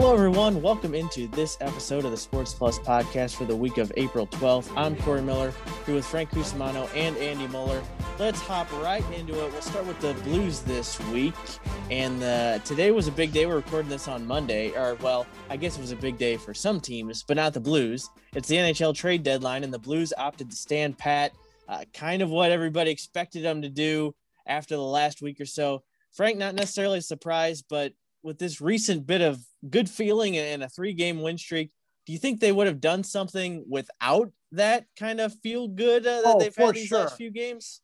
Hello, everyone. Welcome into this episode of the Sports Plus podcast for the week of April 12th. I'm Corey Miller, here with Frank Cusimano and Andy Muller. Let's hop right into it. We'll start with the Blues this week. And uh, today was a big day. We're recording this on Monday, or well, I guess it was a big day for some teams, but not the Blues. It's the NHL trade deadline, and the Blues opted to stand pat, uh, kind of what everybody expected them to do after the last week or so. Frank, not necessarily surprised, but with this recent bit of good feeling and a three game win streak, do you think they would have done something without that kind of feel good uh, that oh, they've had these sure. last few games?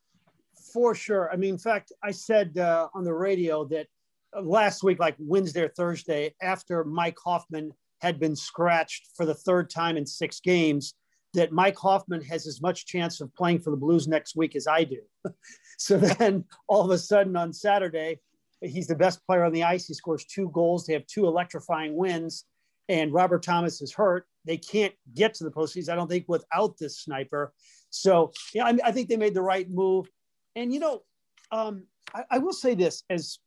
For sure. I mean, in fact, I said uh, on the radio that uh, last week, like Wednesday or Thursday, after Mike Hoffman had been scratched for the third time in six games, that Mike Hoffman has as much chance of playing for the Blues next week as I do. so then all of a sudden on Saturday, He's the best player on the ice. He scores two goals. They have two electrifying wins. And Robert Thomas is hurt. They can't get to the postseason, I don't think, without this sniper. So, yeah, I, I think they made the right move. And, you know, um, I, I will say this as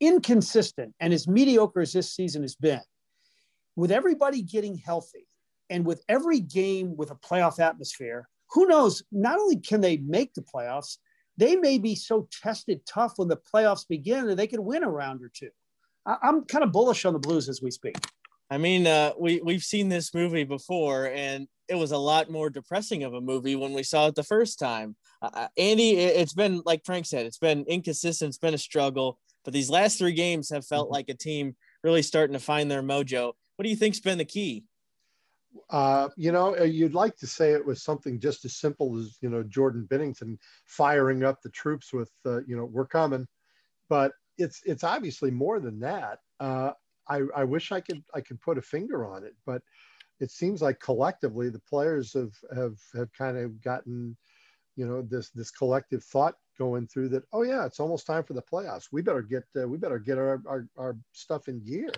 inconsistent and as mediocre as this season has been, with everybody getting healthy and with every game with a playoff atmosphere, who knows? Not only can they make the playoffs, they may be so tested tough when the playoffs begin that they could win a round or two. I, am kind of bullish on the Blues as we speak. I mean, uh, we we've seen this movie before, and it was a lot more depressing of a movie when we saw it the first time. Uh, uh Andy, it's been like Frank said, it's been inconsistent, it's been a struggle, but these last three games have felt mm-hmm. like a team really starting to find their mojo. What do you think's been the key? Uh, you know, uh, you'd like to say it was something just as simple as you know Jordan Binnington firing up the troops with uh, you know we're coming, but it's it's obviously more than that. Uh, I, I wish I could I could put a finger on it, but it seems like collectively the players have have have kind of gotten you know this this collective thought going through that oh yeah it's almost time for the playoffs. We better get uh, we better get our, our, our stuff in gear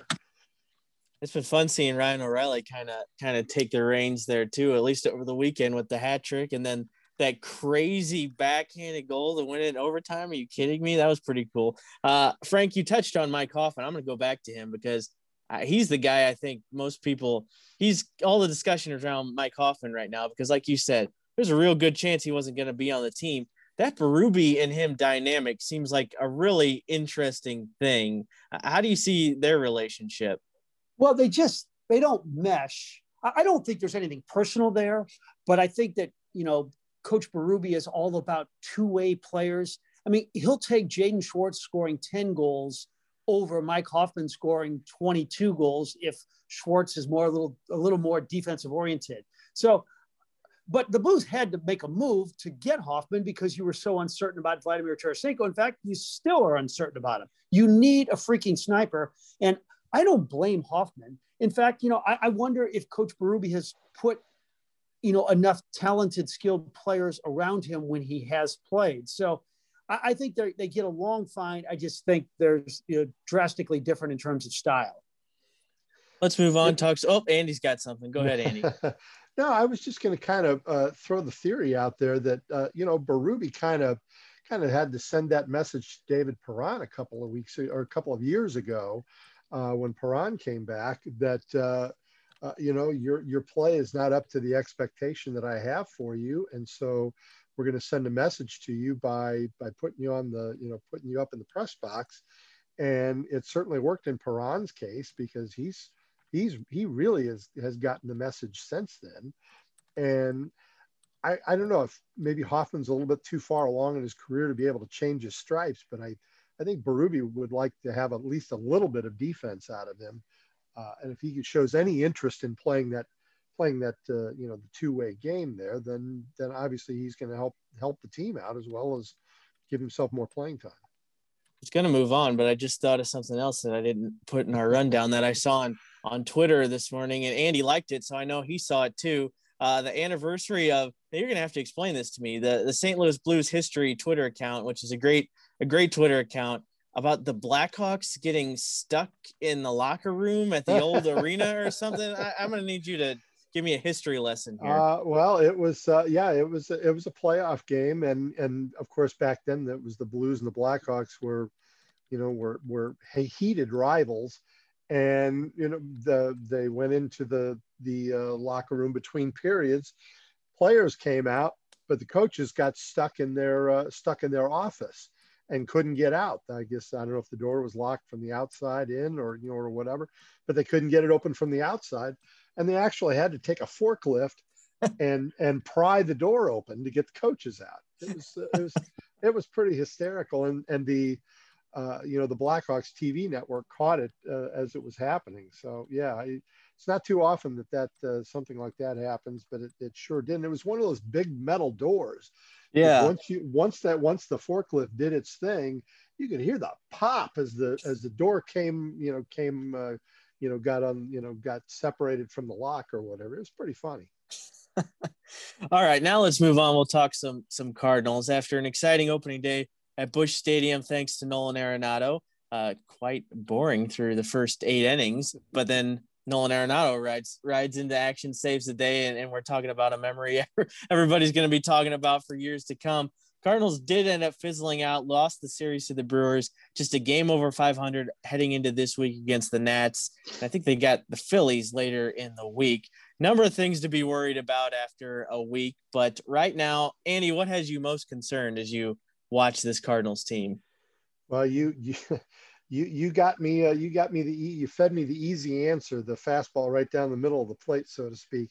it's been fun seeing Ryan O'Reilly kind of kind of take the reins there too, at least over the weekend with the hat trick and then that crazy backhanded goal that went in overtime. Are you kidding me? That was pretty cool. Uh, Frank, you touched on Mike Hoffman. I'm going to go back to him because uh, he's the guy I think most people, he's all the discussion around Mike Hoffman right now because, like you said, there's a real good chance he wasn't going to be on the team. That Berube and him dynamic seems like a really interesting thing. How do you see their relationship? Well, they just they don't mesh. I don't think there's anything personal there, but I think that you know Coach Berube is all about two-way players. I mean, he'll take Jaden Schwartz scoring 10 goals over Mike Hoffman scoring 22 goals if Schwartz is more a little a little more defensive oriented. So, but the Blues had to make a move to get Hoffman because you were so uncertain about Vladimir Tarasenko. In fact, you still are uncertain about him. You need a freaking sniper, and I don't blame Hoffman. In fact, you know, I, I wonder if Coach Berube has put, you know, enough talented, skilled players around him when he has played. So I, I think they get along fine. I just think there's you know, drastically different in terms of style. Let's move on. Talks. Oh, Andy's got something. Go ahead, Andy. no, I was just going to kind of uh, throw the theory out there that uh, you know Berube kind of kind of had to send that message to David Perron a couple of weeks or a couple of years ago uh, when Perron came back that uh, uh, you know your your play is not up to the expectation that I have for you, and so we're going to send a message to you by by putting you on the you know putting you up in the press box, and it certainly worked in Perron's case because he's he's he really has has gotten the message since then, and. I, I don't know if maybe Hoffman's a little bit too far along in his career to be able to change his stripes, but I, I think Berube would like to have at least a little bit of defense out of him. Uh, and if he shows any interest in playing that, playing that, uh, you know, the two-way game there, then then obviously he's going to help help the team out as well as give himself more playing time. It's going to move on, but I just thought of something else that I didn't put in our rundown that I saw on on Twitter this morning, and Andy liked it, so I know he saw it too. Uh, the anniversary of you're going to have to explain this to me the the St. Louis Blues history Twitter account, which is a great a great Twitter account about the Blackhawks getting stuck in the locker room at the old arena or something. I, am going to need you to give me a history lesson here. Uh, well, it was uh, yeah, it was it was a playoff game, and and of course back then that was the Blues and the Blackhawks were, you know, were were heated rivals, and you know the they went into the the uh, locker room between periods. Players came out, but the coaches got stuck in their uh, stuck in their office and couldn't get out. I guess I don't know if the door was locked from the outside in or you know or whatever, but they couldn't get it open from the outside, and they actually had to take a forklift and and pry the door open to get the coaches out. It was it was it was pretty hysterical, and and the uh, you know the Blackhawks TV network caught it uh, as it was happening. So yeah, it's not too often that that uh, something like that happens, but it, it sure did. And it was one of those big metal doors. Yeah. Once you once that once the forklift did its thing, you could hear the pop as the as the door came you know came uh, you know got on you know got separated from the lock or whatever. It was pretty funny. All right, now let's move on. We'll talk some some Cardinals after an exciting opening day at Busch Stadium, thanks to Nolan Arenado. Uh, quite boring through the first eight innings, but then Nolan Arenado rides rides into action, saves the day, and, and we're talking about a memory everybody's going to be talking about for years to come. Cardinals did end up fizzling out, lost the series to the Brewers, just a game over 500 heading into this week against the Nats. I think they got the Phillies later in the week. Number of things to be worried about after a week, but right now, Andy, what has you most concerned as you watch this Cardinals team? Well, you you you, you got me uh, you got me the you fed me the easy answer, the fastball right down the middle of the plate, so to speak.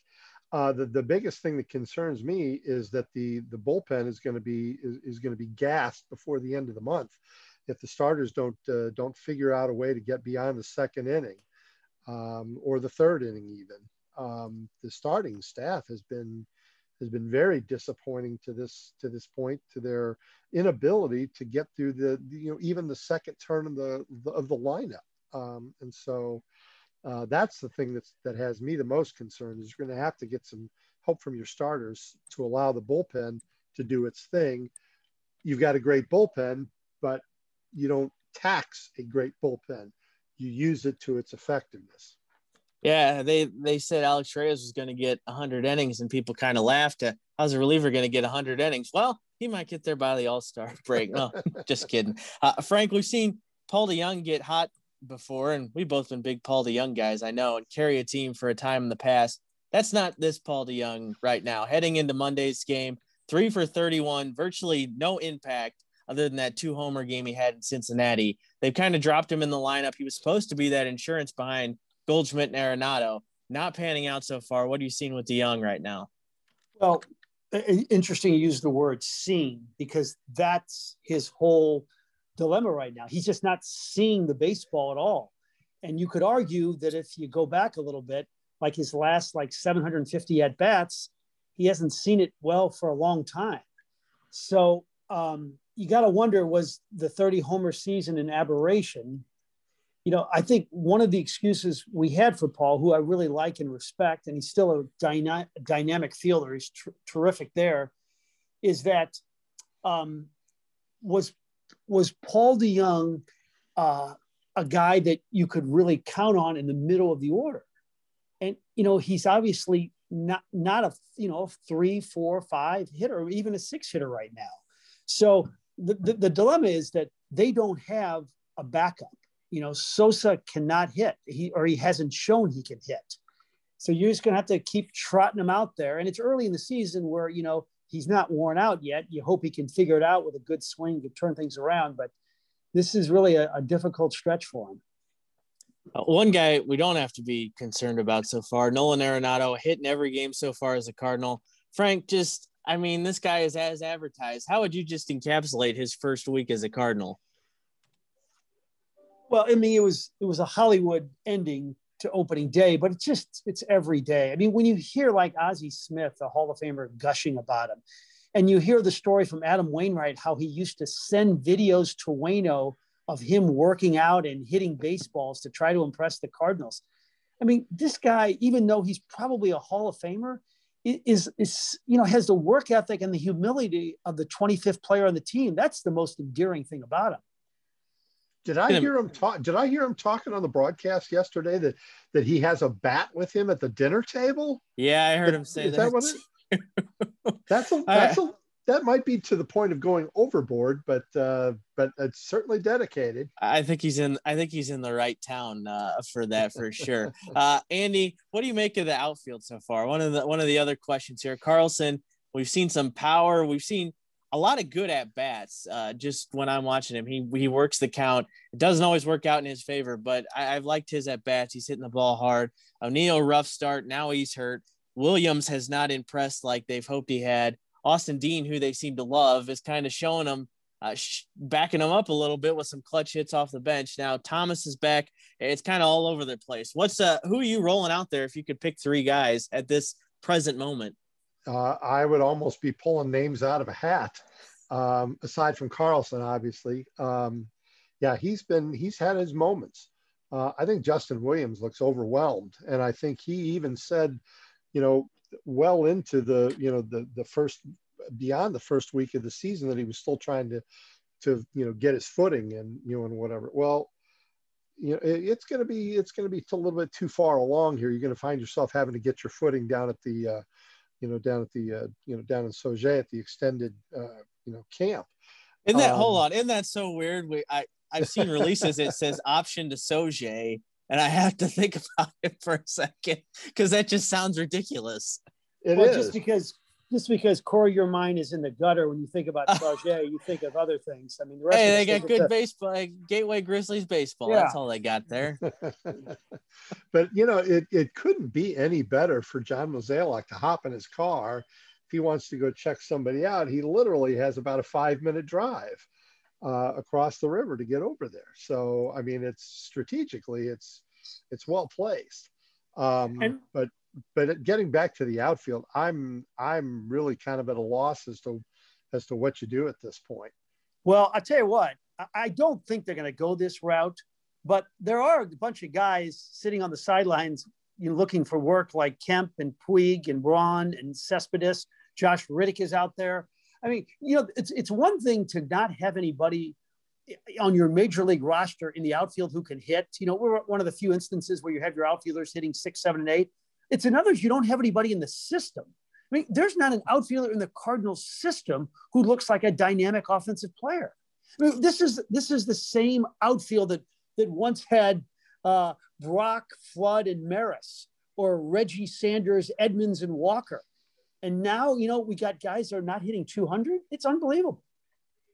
Uh, the, the biggest thing that concerns me is that the, the bullpen is going to be is, is going to be gassed before the end of the month if the starters don't uh, don't figure out a way to get beyond the second inning um, or the third inning even. Um, the starting staff has been has been very disappointing to this to this point to their inability to get through the you know even the second turn of the of the lineup um, and so uh, that's the thing that's that has me the most concerned is you're going to have to get some help from your starters to allow the bullpen to do its thing. You've got a great bullpen, but you don't tax a great bullpen. You use it to its effectiveness. Yeah, they they said Alex Reyes was going to get 100 innings, and people kind of laughed at how's a reliever going to get 100 innings? Well, he might get there by the All Star break. No, just kidding. Uh, Frank, we've seen Paul DeJong get hot before, and we've both been big Paul DeJong guys, I know, and carry a team for a time in the past. That's not this Paul DeJong right now. Heading into Monday's game, three for 31, virtually no impact other than that two homer game he had in Cincinnati. They've kind of dropped him in the lineup. He was supposed to be that insurance behind Goldschmidt and Arenado. Not panning out so far. What are you seeing with DeJong right now? Well, interesting you use the word "seeing" because that's his whole – dilemma right now. He's just not seeing the baseball at all. And you could argue that if you go back a little bit, like his last like 750 at bats, he hasn't seen it well for a long time. So um, you got to wonder was the 30 homer season an aberration? You know, I think one of the excuses we had for Paul, who I really like and respect, and he's still a dyna- dynamic fielder, he's tr- terrific there, is that um, was was Paul DeJong uh, a guy that you could really count on in the middle of the order? And you know, he's obviously not not a you know three, four, five hitter, or even a six hitter right now. So the, the, the dilemma is that they don't have a backup. You know, Sosa cannot hit, he or he hasn't shown he can hit. So you're just going to have to keep trotting him out there. And it's early in the season where you know he's not worn out yet. You hope he can figure it out with a good swing to turn things around, but this is really a, a difficult stretch for him. Uh, one guy we don't have to be concerned about so far, Nolan Arenado, hitting every game so far as a Cardinal. Frank, just I mean, this guy is as advertised. How would you just encapsulate his first week as a Cardinal? Well, I mean, it was it was a Hollywood ending to opening day, but it's just it's every day. I mean, when you hear like Ozzie Smith, the Hall of Famer, gushing about him, and you hear the story from Adam Wainwright how he used to send videos to Wayno of him working out and hitting baseballs to try to impress the Cardinals. I mean, this guy, even though he's probably a Hall of Famer, is is you know has the work ethic and the humility of the 25th player on the team. That's the most endearing thing about him. Did I hear him talk? Did I hear him talking on the broadcast yesterday that that he has a bat with him at the dinner table? Yeah, I heard him say is that. that it, that's a that's a that might be to the point of going overboard, but uh, but it's certainly dedicated. I think he's in. I think he's in the right town uh, for that for sure. uh, Andy, what do you make of the outfield so far? One of the one of the other questions here, Carlson. We've seen some power. We've seen a lot of good at bats. Uh, just when I'm watching him, he he works the count. It doesn't always work out in his favor, but I, have liked his at bats. He's hitting the ball hard. O'Neill rough start. Now he's hurt. Williams has not impressed like they've hoped he had. Austin Dean, who they seem to love, is kind of showing them, uh, sh- backing them up a little bit with some clutch hits off the bench. Now Thomas is back. It's kind of all over the place. What's uh, who are you rolling out there if you could pick three guys at this present moment? Uh, I would almost be pulling names out of a hat, um, aside from Carlson, obviously. Um, yeah, he's been he's had his moments. Uh, I think Justin Williams looks overwhelmed, and I think he even said, you know, well into the you know the the first beyond the first week of the season that he was still trying to to you know get his footing and you know and whatever. Well, you know it, it's going to be it's going to be a little bit too far along here. You're going to find yourself having to get your footing down at the uh, you know down at the uh, you know down in Sauget at the extended uh, you know camp. Isn't that um, hold on? Isn't that so weird? We I I've seen releases. it says option to Sauget, and I have to think about it for a second because that just sounds ridiculous. It well, is. just because just because Corey, your mind is in the gutter when you think about Sauget, you think of other things. I mean, the hey, they got good the... baseball. Gateway Grizzlies baseball. Yeah. That's all they got there. but you know, it, it couldn't be any better for John Mozeliak to hop in his car if he wants to go check somebody out. He literally has about a five minute drive uh, across the river to get over there. So I mean, it's strategically it's it's well placed. Um, and, but but getting back to the outfield, I'm I'm really kind of at a loss as to as to what you do at this point. Well, I tell you what, I don't think they're going to go this route, but there are a bunch of guys sitting on the sidelines, you know, looking for work like Kemp and Puig and Braun and Cespedes. Josh Reddick is out there. I mean, you know, it's it's one thing to not have anybody on your major league roster in the outfield who can hit. You know, we're one of the few instances where you have your outfielders hitting six, seven, and eight. It's another you don't have anybody in the system. I mean, there's not an outfielder in the Cardinals system who looks like a dynamic offensive player. I mean, this is this is the same outfield that that once had uh, Brock, Flood, and Maris, or Reggie Sanders, Edmonds, and Walker. And now, you know, we got guys that are not hitting 200. It's unbelievable.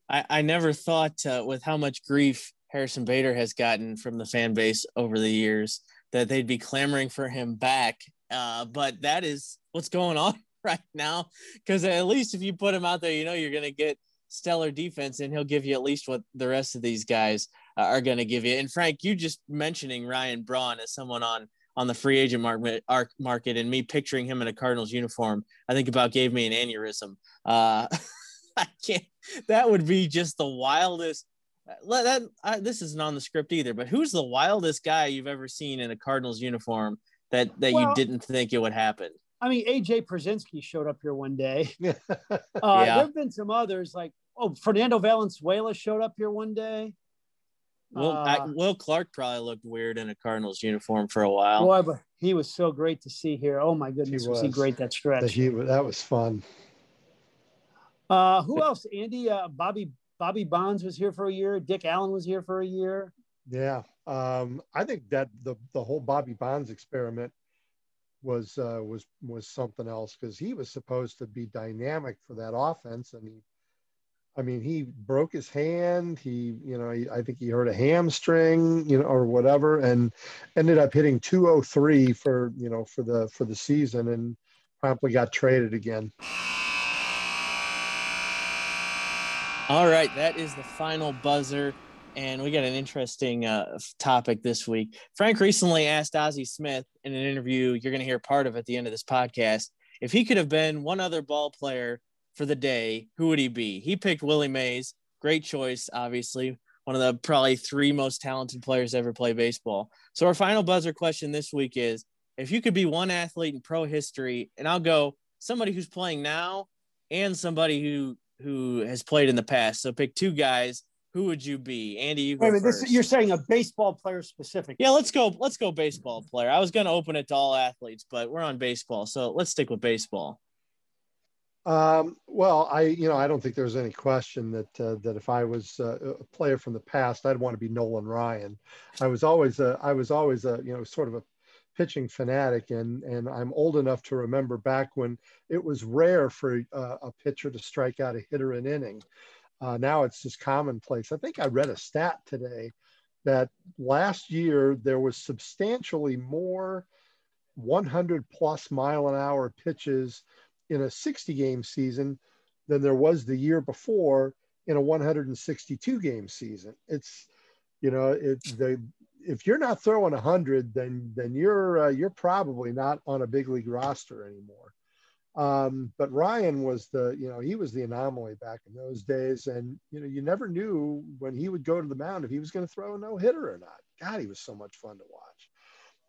I, I never thought uh, with how much grief Harrison Bader has gotten from the fan base over the years that they'd be clamoring for him back. Uh, but that is what's going on right now. Because at least if you put him out there, you know you're going to get stellar defense, and he'll give you at least what the rest of these guys uh, are going to give you. And Frank, you just mentioning Ryan Braun as someone on on the free agent market, market, and me picturing him in a Cardinals uniform, I think about gave me an aneurysm. Uh, I can't. That would be just the wildest that I, this isn't on the script either, but who's the wildest guy you've ever seen in a Cardinals uniform that that well, you didn't think it would happen? I mean, AJ Pierzynski showed up here one day. uh, yeah. There have been some others like oh, Fernando Valenzuela showed up here one day. Will, uh, I, Will Clark probably looked weird in a Cardinals uniform for a while. Boy, but he was so great to see here. Oh my goodness, he was. was he great that stretch? He, that was fun. Uh, who else? Andy, uh, Bobby Bobby Bonds was here for a year. Dick Allen was here for a year. Yeah, um, I think that the the whole Bobby Bonds experiment was uh, was was something else because he was supposed to be dynamic for that offense, and he, I mean, he broke his hand. He, you know, he, I think he hurt a hamstring, you know, or whatever, and ended up hitting 203 for you know for the for the season, and promptly got traded again. All right, that is the final buzzer. And we got an interesting uh, topic this week. Frank recently asked Ozzie Smith in an interview, you're going to hear part of at the end of this podcast, if he could have been one other ball player for the day, who would he be? He picked Willie Mays. Great choice, obviously. One of the probably three most talented players ever play baseball. So, our final buzzer question this week is if you could be one athlete in pro history, and I'll go somebody who's playing now and somebody who who has played in the past. So pick two guys. Who would you be, Andy? You Wait, this, you're saying a baseball player specific? Yeah, let's go. Let's go baseball player. I was going to open it to all athletes, but we're on baseball, so let's stick with baseball. Um, well, I you know I don't think there's any question that uh, that if I was uh, a player from the past, I'd want to be Nolan Ryan. I was always a I was always a you know sort of a pitching fanatic, and and I'm old enough to remember back when it was rare for uh, a pitcher to strike out a hitter an inning. Uh, now it's just commonplace. I think I read a stat today that last year there was substantially more 100 plus mile an hour pitches in a 60 game season than there was the year before in a 162 game season. It's, you know, it, if you're not throwing 100, then then you're uh, you're probably not on a big league roster anymore. Um, but Ryan was the, you know, he was the anomaly back in those days, and you know, you never knew when he would go to the mound if he was going to throw a no hitter or not. God, he was so much fun to watch.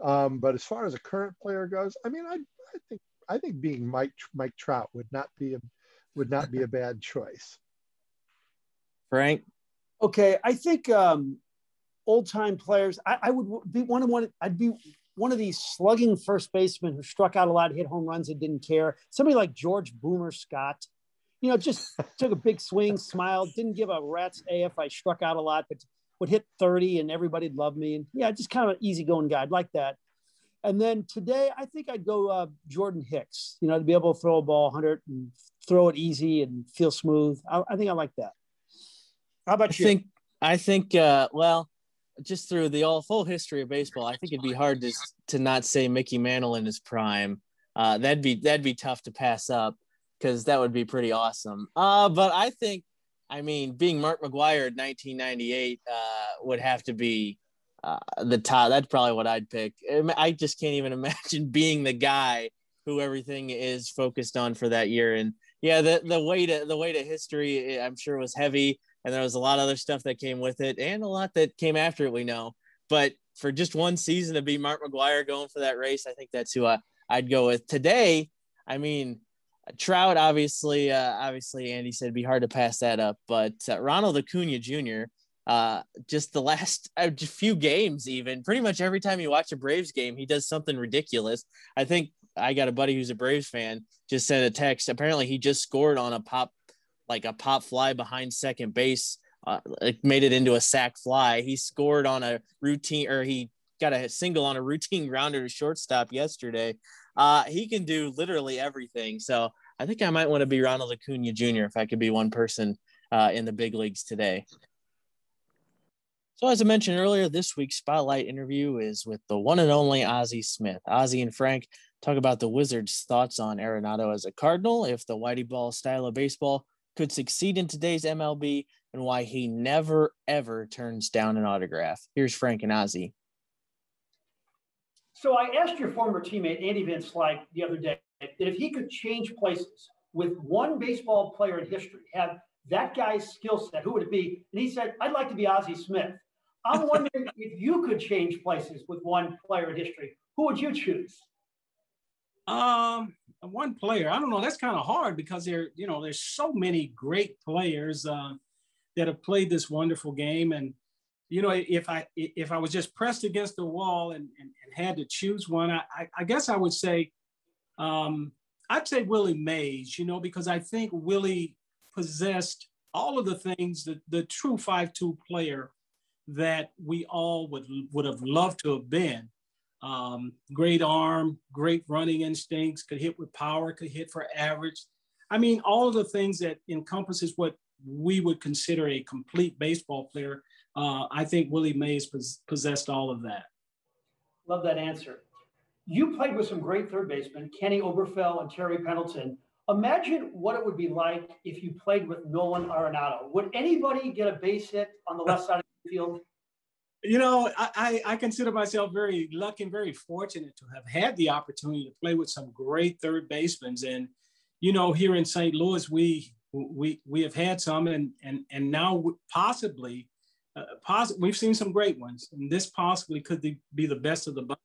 Um, but as far as a current player goes, I mean, I, I think I think being Mike Mike Trout would not be a would not be a bad choice. Frank. Okay, I think um, old time players. I, I, would be one of one. I'd be one of these slugging first basemen who struck out a lot, hit home runs, and didn't care. Somebody like George Boomer Scott, you know, just took a big swing, smiled, didn't give a rat's a if I struck out a lot, but would hit 30 and everybody'd love me. And yeah, just kind of an easygoing guy. I'd like that. And then today, I think I'd go uh, Jordan Hicks, you know, to be able to throw a ball 100 and throw it easy and feel smooth. I, I think I like that. How about I you? Think, I think, uh, well, just through the all full history of baseball, I think it'd be hard to to not say Mickey Mantle in his prime. Uh, that'd be that'd be tough to pass up because that would be pretty awesome. Uh, but I think, I mean, being Mark McGwire in 1998 uh, would have to be uh, the top. That's probably what I'd pick. I just can't even imagine being the guy who everything is focused on for that year. And yeah, the the way to the way to history, I'm sure was heavy and there was a lot of other stuff that came with it and a lot that came after it we know. But for just one season to be mark mcgwire going for that race i think that's who I, i'd go with. Today i mean trout obviously uh, obviously andy said it'd be hard to pass that up but uh, ronald acuna jr uh, just the last uh, few games even pretty much every time you watch a braves game he does something ridiculous. I think i got a buddy who's a braves fan just sent a text. Apparently he just scored on a pop like a pop fly behind second base. Uh, made it into a sac fly. He scored on a routine, or he got a single on a routine grounder to shortstop yesterday. Uh, he can do literally everything. So I think I might want to be Ronald Acuna Jr. if I could be one person uh, in the big leagues today. So as I mentioned earlier, this week's spotlight interview is with the one and only Ozzie Smith. Ozzie and Frank talk about the Wizards' thoughts on Arenado as a Cardinal, if the Whitey Ball style of baseball could succeed in today's MLB and why he never, ever turns down an autograph. Here's Frank and Ozzie. So I asked your former teammate, Andy Van Slyke the other day that if he could change places with one baseball player in history, have that guy's skill set, who would it be? And he said, I'd like to be Ozzie Smith. I'm wondering if you could change places with one player in history, who would you choose? Um, one player. I don't know. That's kind of hard because there, you know, there's so many great players uh, that have played this wonderful game. And you know, if I if I was just pressed against the wall and, and, and had to choose one, I, I, guess I would say, um, I'd say Willie Mays. You know, because I think Willie possessed all of the things that the true five-tool player that we all would would have loved to have been. Um, great arm, great running instincts, could hit with power, could hit for average. I mean, all of the things that encompasses what we would consider a complete baseball player. Uh, I think Willie Mays pos- possessed all of that. Love that answer. You played with some great third basemen, Kenny Oberkfell and Terry Pendleton. Imagine what it would be like if you played with Nolan Arenado. Would anybody get a base hit on the left side of the field? You know, I, I consider myself very lucky and very fortunate to have had the opportunity to play with some great third basemen. And, you know, here in St. Louis, we we we have had some, and and and now possibly, uh, poss- we've seen some great ones, and this possibly could be the best of the bunch.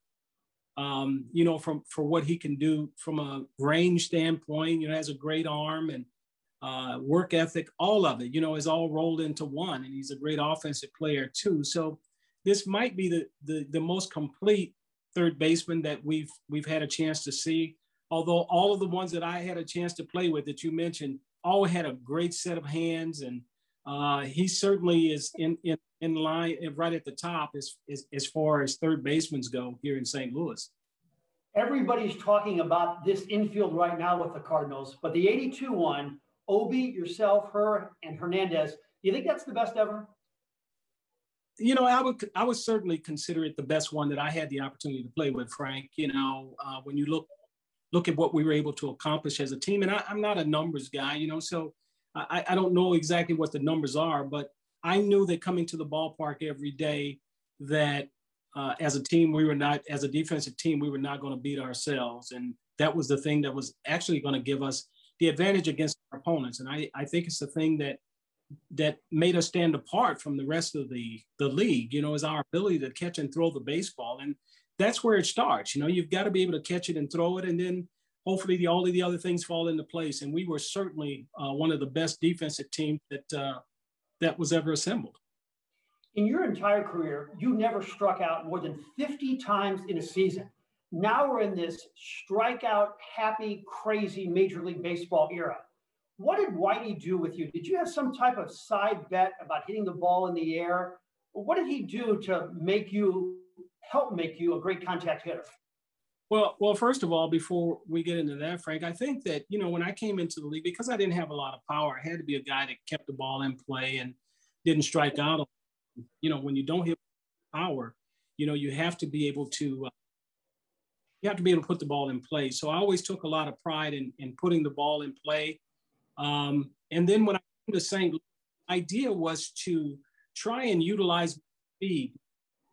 Um, you know, from for what he can do from a range standpoint, you know, has a great arm and uh, work ethic, all of it, you know, is all rolled into one, and he's a great offensive player too. So this might be the, the, the most complete third baseman that we've we've had a chance to see. although all of the ones that I had a chance to play with that you mentioned all had a great set of hands and uh, he certainly is in, in, in line right at the top as, as, as far as third basemen go here in St. Louis. Everybody's talking about this infield right now with the Cardinals, but the 82 one, Obi, yourself, Herr, and Hernandez, do you think that's the best ever? You know, I would I would certainly consider it the best one that I had the opportunity to play with, Frank. You know, uh, when you look look at what we were able to accomplish as a team, and I, I'm not a numbers guy, you know, so I, I don't know exactly what the numbers are, but I knew that coming to the ballpark every day that uh, as a team, we were not, as a defensive team, we were not going to beat ourselves. And that was the thing that was actually going to give us the advantage against our opponents. And I, I think it's the thing that that made us stand apart from the rest of the the league, you know, is our ability to catch and throw the baseball. And that's where it starts. You know, you've got to be able to catch it and throw it. And then hopefully the, all of the other things fall into place. And we were certainly uh, one of the best defensive teams that uh, that was ever assembled. In your entire career, you never struck out more than 50 times in a season. Now we're in this strikeout, happy, crazy Major League Baseball era. What did Whitey do with you? Did you have some type of side bet about hitting the ball in the air? What did he do to make you help make you a great contact hitter? Well, well, first of all, before we get into that, Frank, I think that you know when I came into the league because I didn't have a lot of power, I had to be a guy that kept the ball in play and didn't strike out. You know, when you don't hit power, you know you have to be able to uh, you have to be able to put the ball in play. So I always took a lot of pride in in putting the ball in play. Um, and then when I came to St. The idea was to try and utilize speed,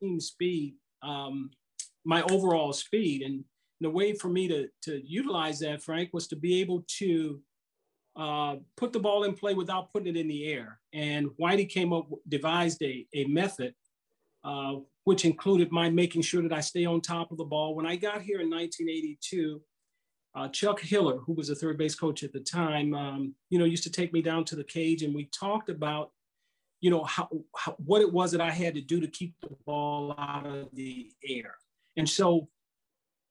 team speed. Um, my overall speed. And the way for me to, to utilize that, Frank, was to be able to uh, put the ball in play without putting it in the air. And Whitey came up, devised a, a method, uh, which included my making sure that I stay on top of the ball. When I got here in 1982, uh, Chuck Hiller, who was a third base coach at the time, um, you know, used to take me down to the cage and we talked about, you know, how, how, what it was that I had to do to keep the ball out of the air. And so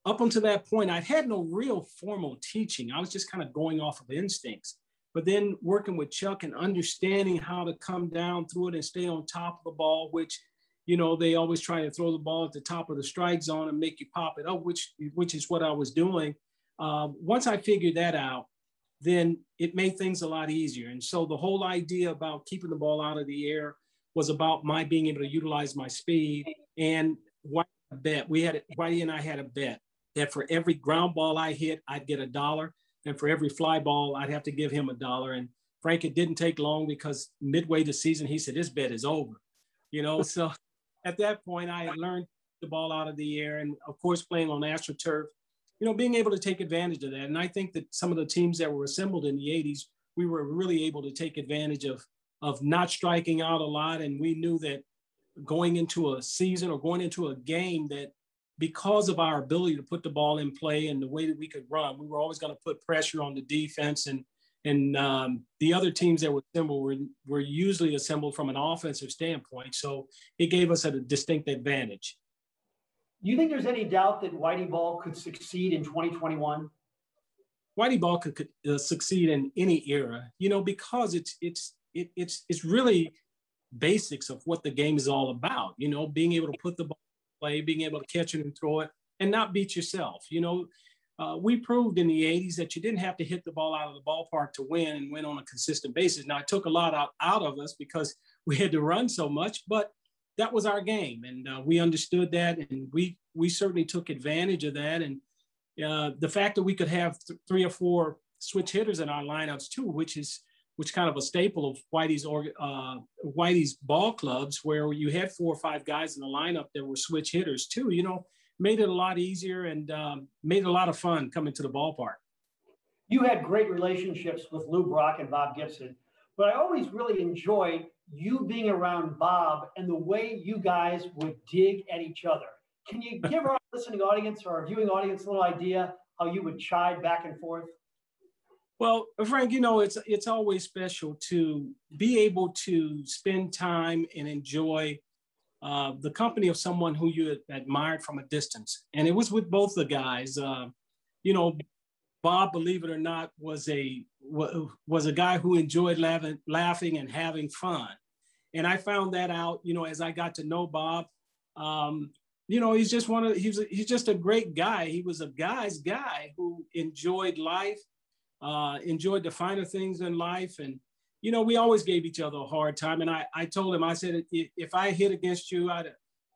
up until that point, I'd had no real formal teaching. I was just kind of going off of instincts. But then working with Chuck and understanding how to come down through it and stay on top of the ball, which, you know, they always try to throw the ball at the top of the strike zone and make you pop it up, which, which is what I was doing. Uh, once I figured that out, then it made things a lot easier. And so the whole idea about keeping the ball out of the air was about my being able to utilize my speed and a bet. We had Whitey and I had a bet that for every ground ball I hit, I'd get a dollar, and for every fly ball, I'd have to give him a dollar. And Frank, it didn't take long because midway the season, he said, "This bet is over," you know. so at that point, I had learned the ball out of the air, and of course, playing on AstroTurf, you know, being able to take advantage of that. And I think that some of the teams that were assembled in the '80s, we were really able to take advantage of of not striking out a lot, and we knew that going into a season or going into a game that because of our ability to put the ball in play and the way that we could run, we were always going to put pressure on the defense and and um, the other teams that were assembled were, were usually assembled from an offensive standpoint. So it gave us a distinct advantage. Do you think there's any doubt that Whitey Ball could succeed in 2021? Whitey Ball could, could uh, succeed in any era, you know, because it's it's it, it's it's really basics of what the game is all about. You know, being able to put the ball play, being able to catch it and throw it, and not beat yourself. You know, uh, we proved in the 80s that you didn't have to hit the ball out of the ballpark to win and win on a consistent basis. Now, it took a lot out, out of us because we had to run so much, but that was our game. And uh, we understood that. And we, we certainly took advantage of that. And uh, the fact that we could have th- three or four switch hitters in our lineups too, which is which kind of a staple of Whitey's uh, Whitey's ball clubs, where you had four or five guys in the lineup that were switch hitters too. You know, made it a lot easier and um, made it a lot of fun coming to the ballpark. You had great relationships with Lou Brock and Bob Gibson, but I always really enjoyed you being around Bob and the way you guys would dig at each other. Can you give our listening audience or our viewing audience a little idea how you would chide back and forth? Well, Frank, you know, it's it's always special to be able to spend time and enjoy uh, the company of someone who you admired from a distance. And it was with both the guys. Uh, you know, Bob, believe it or not, was a was a guy who enjoyed laughing, laughing and having fun. And I found that out, you know, as I got to know Bob. Um, you know, he's just one of he's he's just a great guy. He was a guy's guy who enjoyed life, uh, enjoyed the finer things in life, and you know, we always gave each other a hard time. And I I told him, I said, if I hit against you, I'd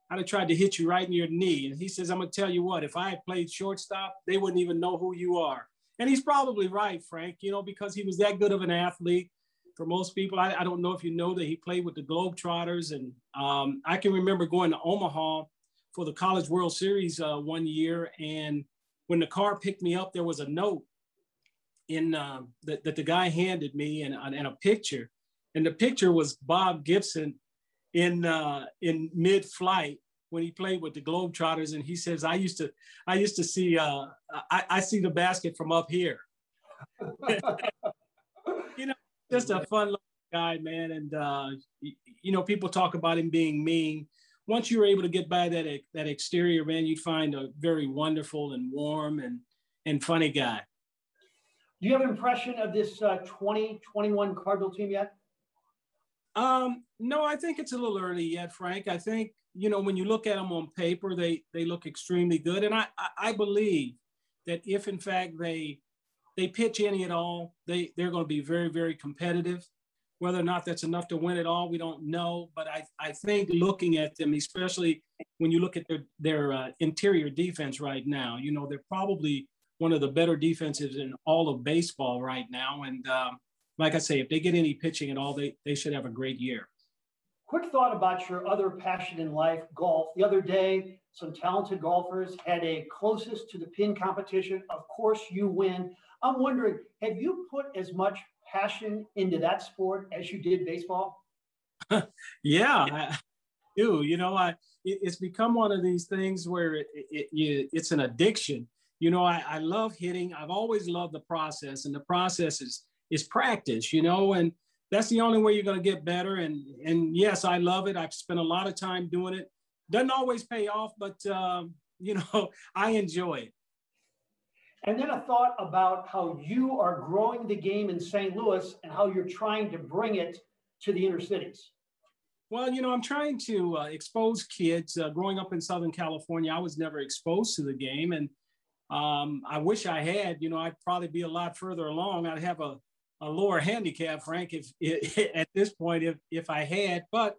I'd have tried to hit you right in your knee. And he says, I'm gonna tell you what, if I had played shortstop, they wouldn't even know who you are. And he's probably right, Frank, you know, because he was that good of an athlete. For most people, I, I don't know if you know that he played with the Globetrotters. And um, I can remember going to Omaha for the College World Series uh, one year. And when the car picked me up, there was a note in uh, that, that the guy handed me and, and a picture. And the picture was Bob Gibson in uh, in mid flight when he played with the Globetrotters, and he says, "I used to, I used to see, uh, I, I see the basket from up here." you just a fun guy, man. And uh, you know, people talk about him being mean. Once you're able to get by that that exterior, man, you'd find a very wonderful and warm and and funny guy. Do you have an impression of this uh, 2021 Cardinal team yet? Um, no, I think it's a little early yet, Frank. I think you know when you look at them on paper, they they look extremely good, and I I believe that if in fact they they pitch any at all, they they're going to be very very competitive. Whether or not that's enough to win it all, we don't know. But I I think looking at them, especially when you look at their their uh, interior defense right now, you know they're probably one of the better defenses in all of baseball right now, and um, like I say, if they get any pitching at all, they, they should have a great year. Quick thought about your other passion in life, golf. The other day, some talented golfers had a closest to the pin competition. Of course, you win. I'm wondering, have you put as much passion into that sport as you did baseball? yeah, I do. You know, I it, it's become one of these things where it, it, it, it's an addiction. You know, I, I love hitting. I've always loved the process, and the process is is practice, you know, and that's the only way you're going to get better. And, and yes, I love it. I've spent a lot of time doing it. Doesn't always pay off, but, um, you know, I enjoy it. And then a thought about how you are growing the game in St. Louis and how you're trying to bring it to the inner cities. Well, you know, I'm trying to uh, expose kids. Uh, growing up in Southern California, I was never exposed to the game. And um, I wish I had, you know, I'd probably be a lot further along. I'd have a, a lower handicap, Frank, if, if at this point, if if I had. But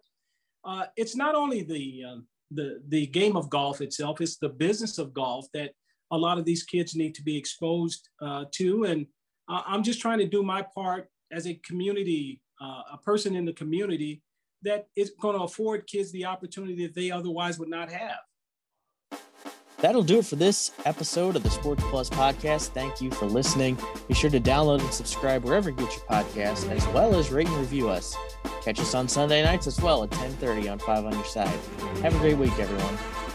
uh, it's not only the um, the the game of golf itself; it's the business of golf that a lot of these kids need to be exposed uh, to. And I'm just trying to do my part as a community, uh, a person in the community that is going to afford kids the opportunity that they otherwise would not have. That'll do it for this episode of the Sports Plus podcast. Thank you for listening. Be sure to download and subscribe wherever you get your podcast, as well as rate and review us. Catch us on Sunday nights as well at 10:30 on Five on Your Side. Have a great week, everyone.